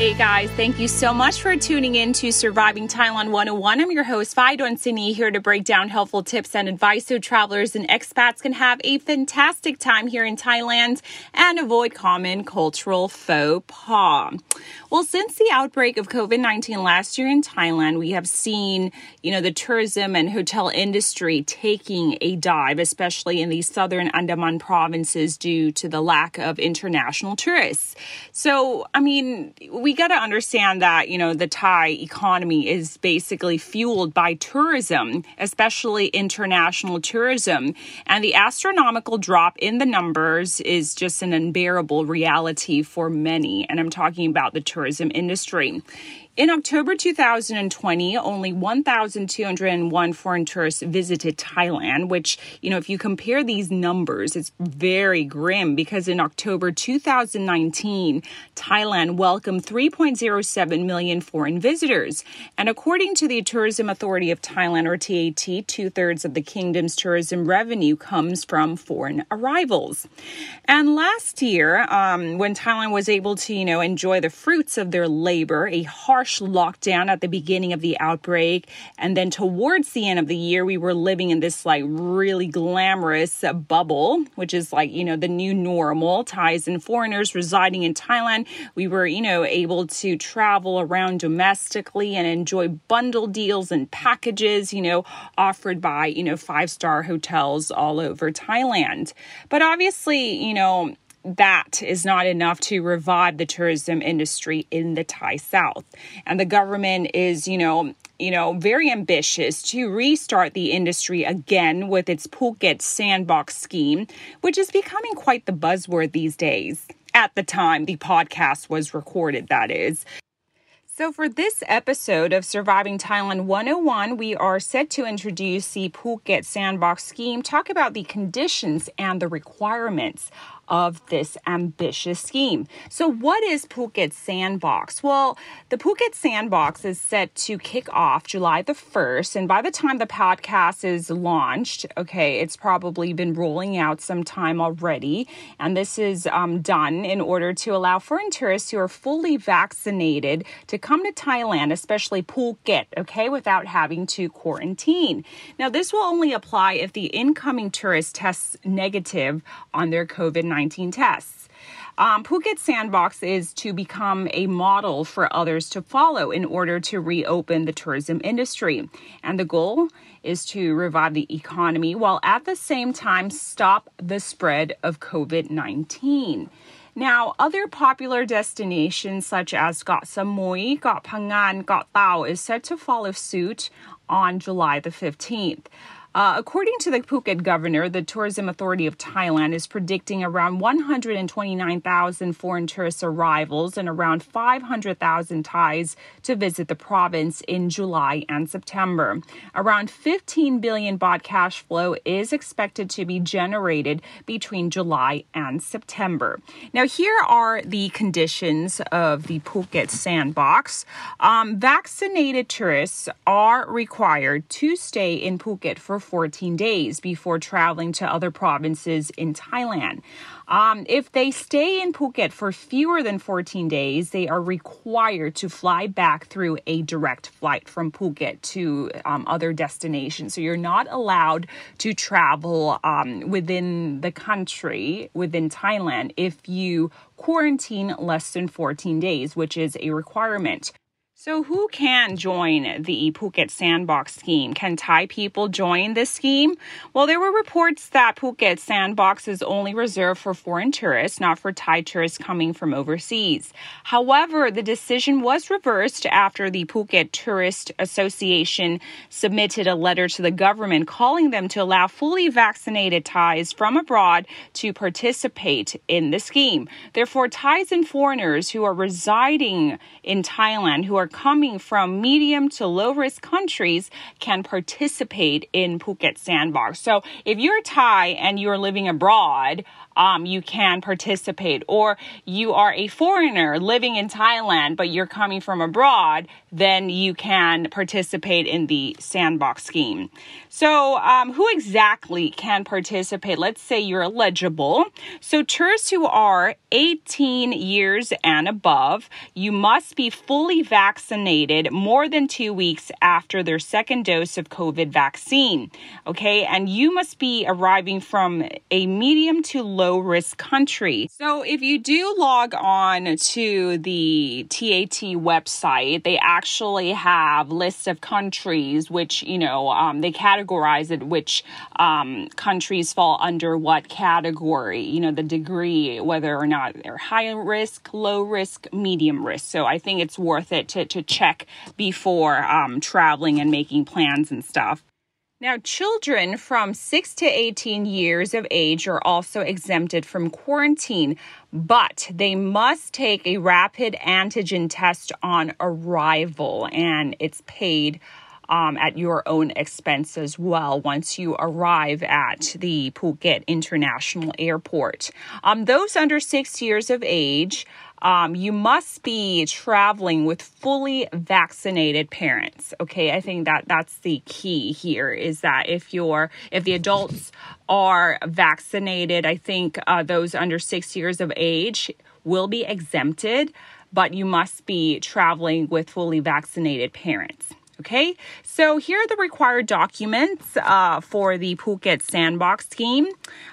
Hey guys, thank you so much for tuning in to Surviving Thailand 101. I'm your host, Fidon Sini, here to break down helpful tips and advice so travelers and expats can have a fantastic time here in Thailand and avoid common cultural faux pas. Well, since the outbreak of COVID 19 last year in Thailand, we have seen, you know, the tourism and hotel industry taking a dive, especially in the southern Andaman provinces due to the lack of international tourists. So, I mean, we we got to understand that, you know, the Thai economy is basically fueled by tourism, especially international tourism. And the astronomical drop in the numbers is just an unbearable reality for many. And I'm talking about the tourism industry. In October 2020, only 1,201 foreign tourists visited Thailand, which, you know, if you compare these numbers, it's very grim because in October 2019, Thailand welcomed 3.07 million foreign visitors. And according to the Tourism Authority of Thailand, or TAT, two thirds of the kingdom's tourism revenue comes from foreign arrivals. And last year, um, when Thailand was able to, you know, enjoy the fruits of their labor, a harsh harsh lockdown at the beginning of the outbreak. And then towards the end of the year, we were living in this like really glamorous bubble, which is like, you know, the new normal. Thais and foreigners residing in Thailand, we were, you know, able to travel around domestically and enjoy bundle deals and packages, you know, offered by, you know, five star hotels all over Thailand. But obviously, you know, that is not enough to revive the tourism industry in the Thai South. And the government is, you know, you know, very ambitious to restart the industry again with its Phuket sandbox scheme, which is becoming quite the buzzword these days. At the time the podcast was recorded, that is. So, for this episode of Surviving Thailand 101, we are set to introduce the Phuket Sandbox Scheme, talk about the conditions and the requirements of this ambitious scheme. So, what is Phuket Sandbox? Well, the Phuket Sandbox is set to kick off July the 1st. And by the time the podcast is launched, okay, it's probably been rolling out some time already. And this is um, done in order to allow foreign tourists who are fully vaccinated to come to Thailand, especially Phuket, okay, without having to quarantine. Now, this will only apply if the incoming tourist tests negative on their COVID 19 19 tests. Um, Phuket Sandbox is to become a model for others to follow in order to reopen the tourism industry. And the goal is to revive the economy while at the same time stop the spread of COVID 19. Now, other popular destinations such as Koh Samui, Koh Phangan, Koh Tao is set to follow suit on July the 15th. Uh, according to the Phuket governor, the Tourism Authority of Thailand is predicting around 129,000 foreign tourist arrivals and around 500,000 Thais to visit the province in July and September. Around 15 billion baht cash flow is expected to be generated between July and September. Now, here are the conditions of the Phuket sandbox. Um, vaccinated tourists are required to stay in Phuket for 14 days before traveling to other provinces in Thailand. Um, if they stay in Phuket for fewer than 14 days, they are required to fly back through a direct flight from Phuket to um, other destinations. So you're not allowed to travel um, within the country, within Thailand, if you quarantine less than 14 days, which is a requirement. So, who can join the Phuket Sandbox scheme? Can Thai people join this scheme? Well, there were reports that Phuket Sandbox is only reserved for foreign tourists, not for Thai tourists coming from overseas. However, the decision was reversed after the Phuket Tourist Association submitted a letter to the government calling them to allow fully vaccinated Thais from abroad to participate in the scheme. Therefore, Thais and foreigners who are residing in Thailand who are coming from medium to low risk countries can participate in Phuket Sandbox. So if you're Thai and you're living abroad, um, you can participate. Or you are a foreigner living in Thailand, but you're coming from abroad, then you can participate in the sandbox scheme. So, um, who exactly can participate? Let's say you're eligible. So, tourists who are 18 years and above, you must be fully vaccinated more than two weeks after their second dose of COVID vaccine. Okay, and you must be arriving from a medium to low risk country. So, if you do log on to the TAT website, they actually have lists of countries which, you know, um, they categorize it which um, countries fall under what category, you know, the degree, whether or not they're high risk, low risk, medium risk. So I think it's worth it to, to check before um, traveling and making plans and stuff. Now, children from 6 to 18 years of age are also exempted from quarantine, but they must take a rapid antigen test on arrival, and it's paid um, at your own expense as well once you arrive at the Phuket International Airport. Um, those under six years of age, um, you must be traveling with fully vaccinated parents. Okay, I think that that's the key here is that if you're if the adults are vaccinated, I think uh, those under six years of age will be exempted, but you must be traveling with fully vaccinated parents. Okay, so here are the required documents uh, for the Phuket Sandbox scheme.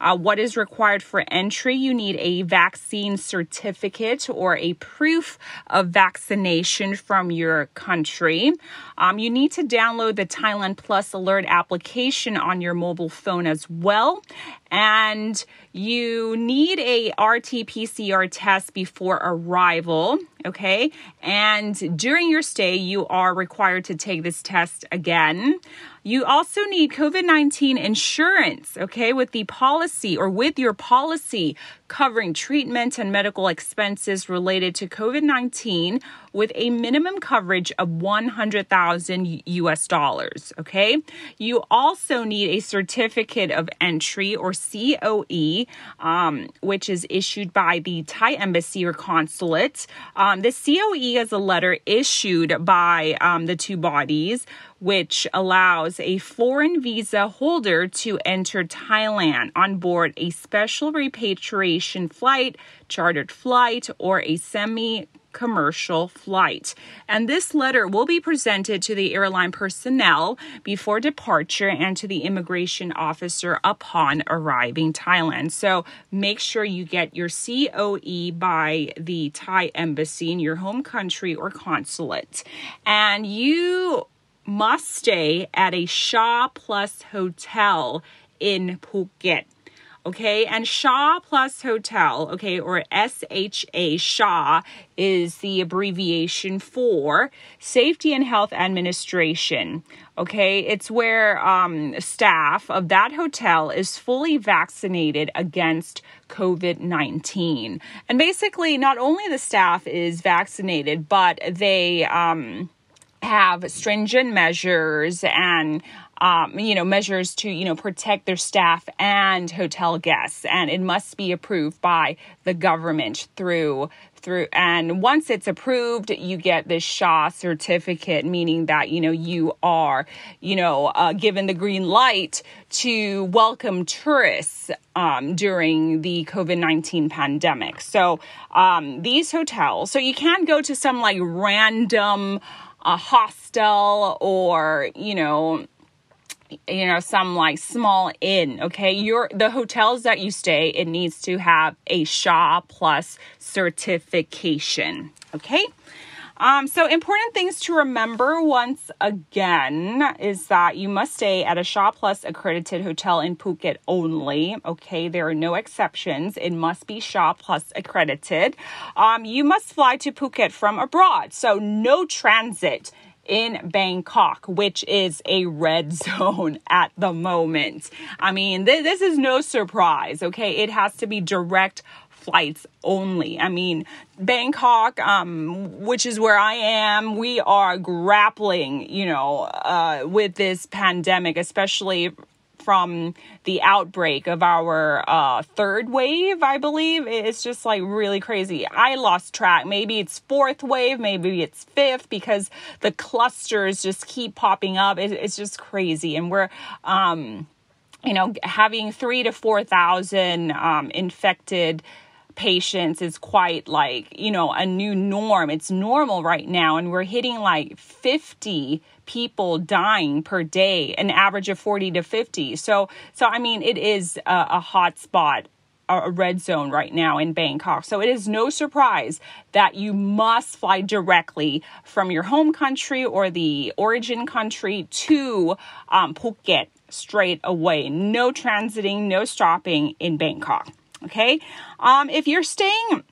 Uh, what is required for entry? You need a vaccine certificate or a proof of vaccination from your country. Um, you need to download the Thailand Plus Alert application on your mobile phone as well. And you need a RT PCR test before arrival, okay? And during your stay, you are required to take this test again. You also need COVID 19 insurance, okay, with the policy or with your policy covering treatment and medical expenses related to COVID 19 with a minimum coverage of 100,000 US dollars, okay? You also need a certificate of entry or COE, um, which is issued by the Thai embassy or consulate. Um, the COE is a letter issued by um, the two bodies which allows a foreign visa holder to enter Thailand on board a special repatriation flight, chartered flight, or a semi commercial flight. And this letter will be presented to the airline personnel before departure and to the immigration officer upon arriving Thailand. So make sure you get your COE by the Thai embassy in your home country or consulate. And you must stay at a SHA Plus hotel in Phuket. Okay, and SHA Plus Hotel, okay, or SHA, Shaw is the abbreviation for Safety and Health Administration. Okay, it's where um, staff of that hotel is fully vaccinated against COVID 19. And basically, not only the staff is vaccinated, but they, um, have stringent measures and um, you know measures to you know protect their staff and hotel guests. And it must be approved by the government through through and once it's approved you get this SHA certificate meaning that you know you are you know uh, given the green light to welcome tourists um, during the covid-19 pandemic. So um, these hotels so you can't go to some like random a hostel or, you know, you know some like small inn okay? Your the hotels that you stay it needs to have a SHA plus certification okay um, so, important things to remember once again is that you must stay at a SHA Plus accredited hotel in Phuket only. Okay, there are no exceptions. It must be SHA Plus accredited. Um, you must fly to Phuket from abroad, so no transit in Bangkok, which is a red zone at the moment. I mean, th- this is no surprise, okay? It has to be direct flights only. I mean, Bangkok, um, which is where I am, we are grappling, you know, uh, with this pandemic, especially from the outbreak of our uh, third wave, I believe. It's just like really crazy. I lost track. Maybe it's fourth wave, maybe it's fifth because the clusters just keep popping up. it's just crazy. And we're, um, you know, having three to 4,000 um, infected patients is quite like, you know, a new norm. It's normal right now. And we're hitting like 50 people dying per day, an average of 40 to 50. So, so I mean, it is a, a hot spot a red zone right now in Bangkok. So it is no surprise that you must fly directly from your home country or the origin country to um, Phuket straight away. No transiting, no stopping in Bangkok. Okay. Um, if you're staying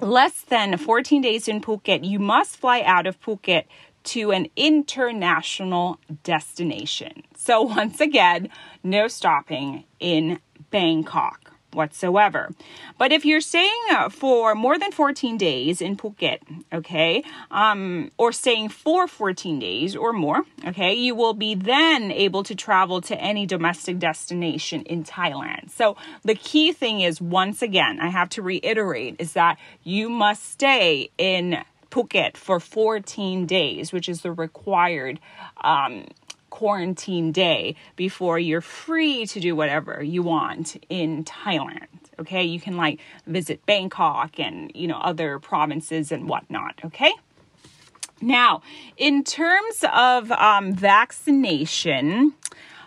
less than 14 days in Phuket, you must fly out of Phuket to an international destination. So, once again, no stopping in Bangkok whatsoever. But if you're staying uh, for more than 14 days in Phuket, okay, um, or staying for 14 days or more, okay, you will be then able to travel to any domestic destination in Thailand. So the key thing is, once again, I have to reiterate, is that you must stay in Phuket for 14 days, which is the required um, quarantine day before you're free to do whatever you want in Thailand. Okay, you can like visit Bangkok and you know other provinces and whatnot. Okay. Now, in terms of um, vaccination,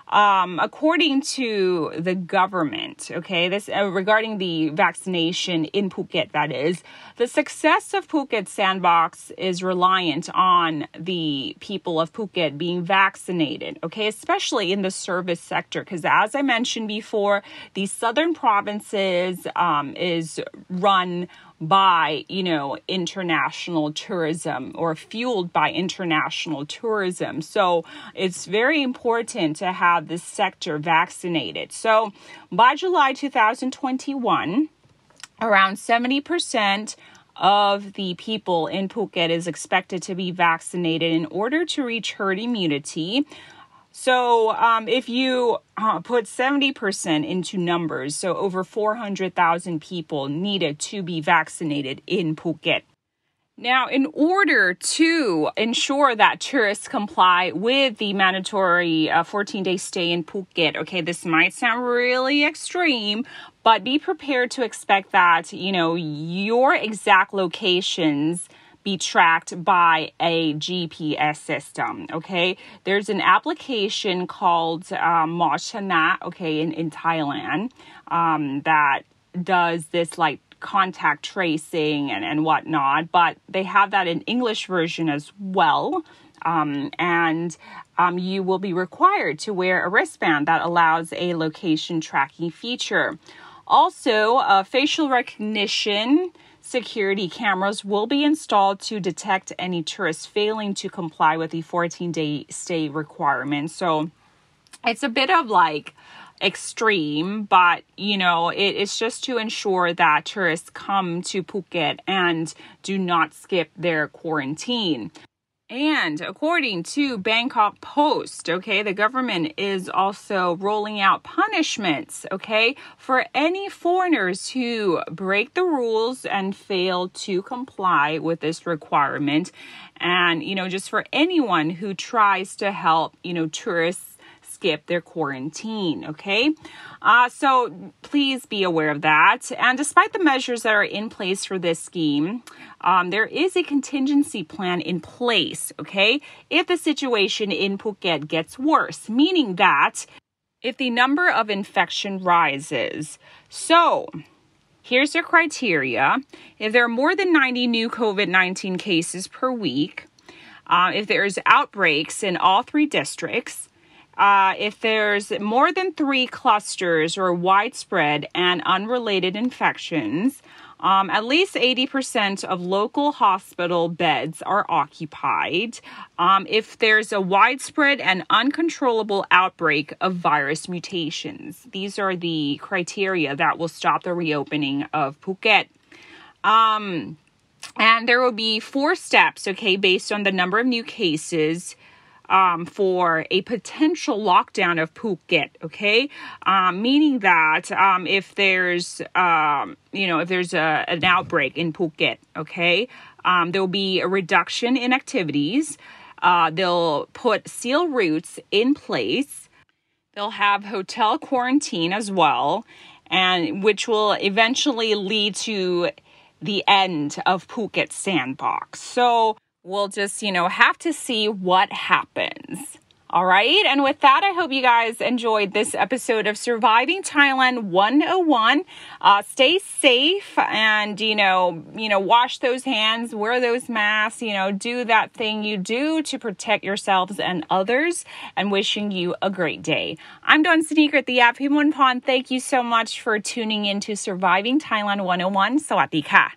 um, according to the government, okay, this uh, regarding the vaccination in Phuket, that is, the success of Phuket Sandbox is reliant on the people of Phuket being vaccinated, okay, especially in the service sector, because as I mentioned before, the southern provinces um, is run by, you know, international tourism or fueled by international tourism. So it's very important to have this sector vaccinated. So by July 2021, around 70% of the people in Phuket is expected to be vaccinated in order to reach herd immunity. So, um, if you uh, put 70% into numbers, so over 400,000 people needed to be vaccinated in Phuket. Now, in order to ensure that tourists comply with the mandatory 14 uh, day stay in Phuket, okay, this might sound really extreme, but be prepared to expect that, you know, your exact locations be tracked by a GPS system. Okay, there's an application called um, okay, in, in Thailand um, that does this like contact tracing and, and whatnot, but they have that in English version as well. Um, and um, you will be required to wear a wristband that allows a location tracking feature. Also, uh, facial recognition security cameras will be installed to detect any tourists failing to comply with the 14 day stay requirement. So it's a bit of like extreme, but you know, it, it's just to ensure that tourists come to Phuket and do not skip their quarantine. And according to Bangkok Post, okay, the government is also rolling out punishments, okay, for any foreigners who break the rules and fail to comply with this requirement. And, you know, just for anyone who tries to help, you know, tourists skip their quarantine. Okay. Uh, so please be aware of that. And despite the measures that are in place for this scheme, um, there is a contingency plan in place. Okay. If the situation in Phuket gets worse, meaning that if the number of infection rises. So, here's the criteria. If there are more than 90 new COVID 19 cases per week, uh, if there's outbreaks in all three districts, uh, if there's more than three clusters or widespread and unrelated infections, Um, at least 80% of local hospital beds are occupied. Um, if there's a widespread and uncontrollable outbreak of virus mutations, these are the criteria that will stop the reopening of Phuket. Um, and there will be four steps, okay, based on the number of new cases um, for a potential lockdown of Phuket, okay? Um, meaning that um, if there's, um, you know, if there's a, an outbreak in Phuket, okay, um, there will be a reduction in activities. Uh, they'll put seal routes in place. They'll have hotel quarantine as well, and which will eventually lead to the end of Phuket Sandbox. So we'll just, you know, have to see what happens. All right. And with that, I hope you guys enjoyed this episode of Surviving Thailand 101. Uh, stay safe and, you know, you know, wash those hands, wear those masks, you know, do that thing you do to protect yourselves and others and wishing you a great day. I'm Dawn Sneaker at the app Pon. Thank you so much for tuning in to Surviving Thailand 101. Sawadee ka.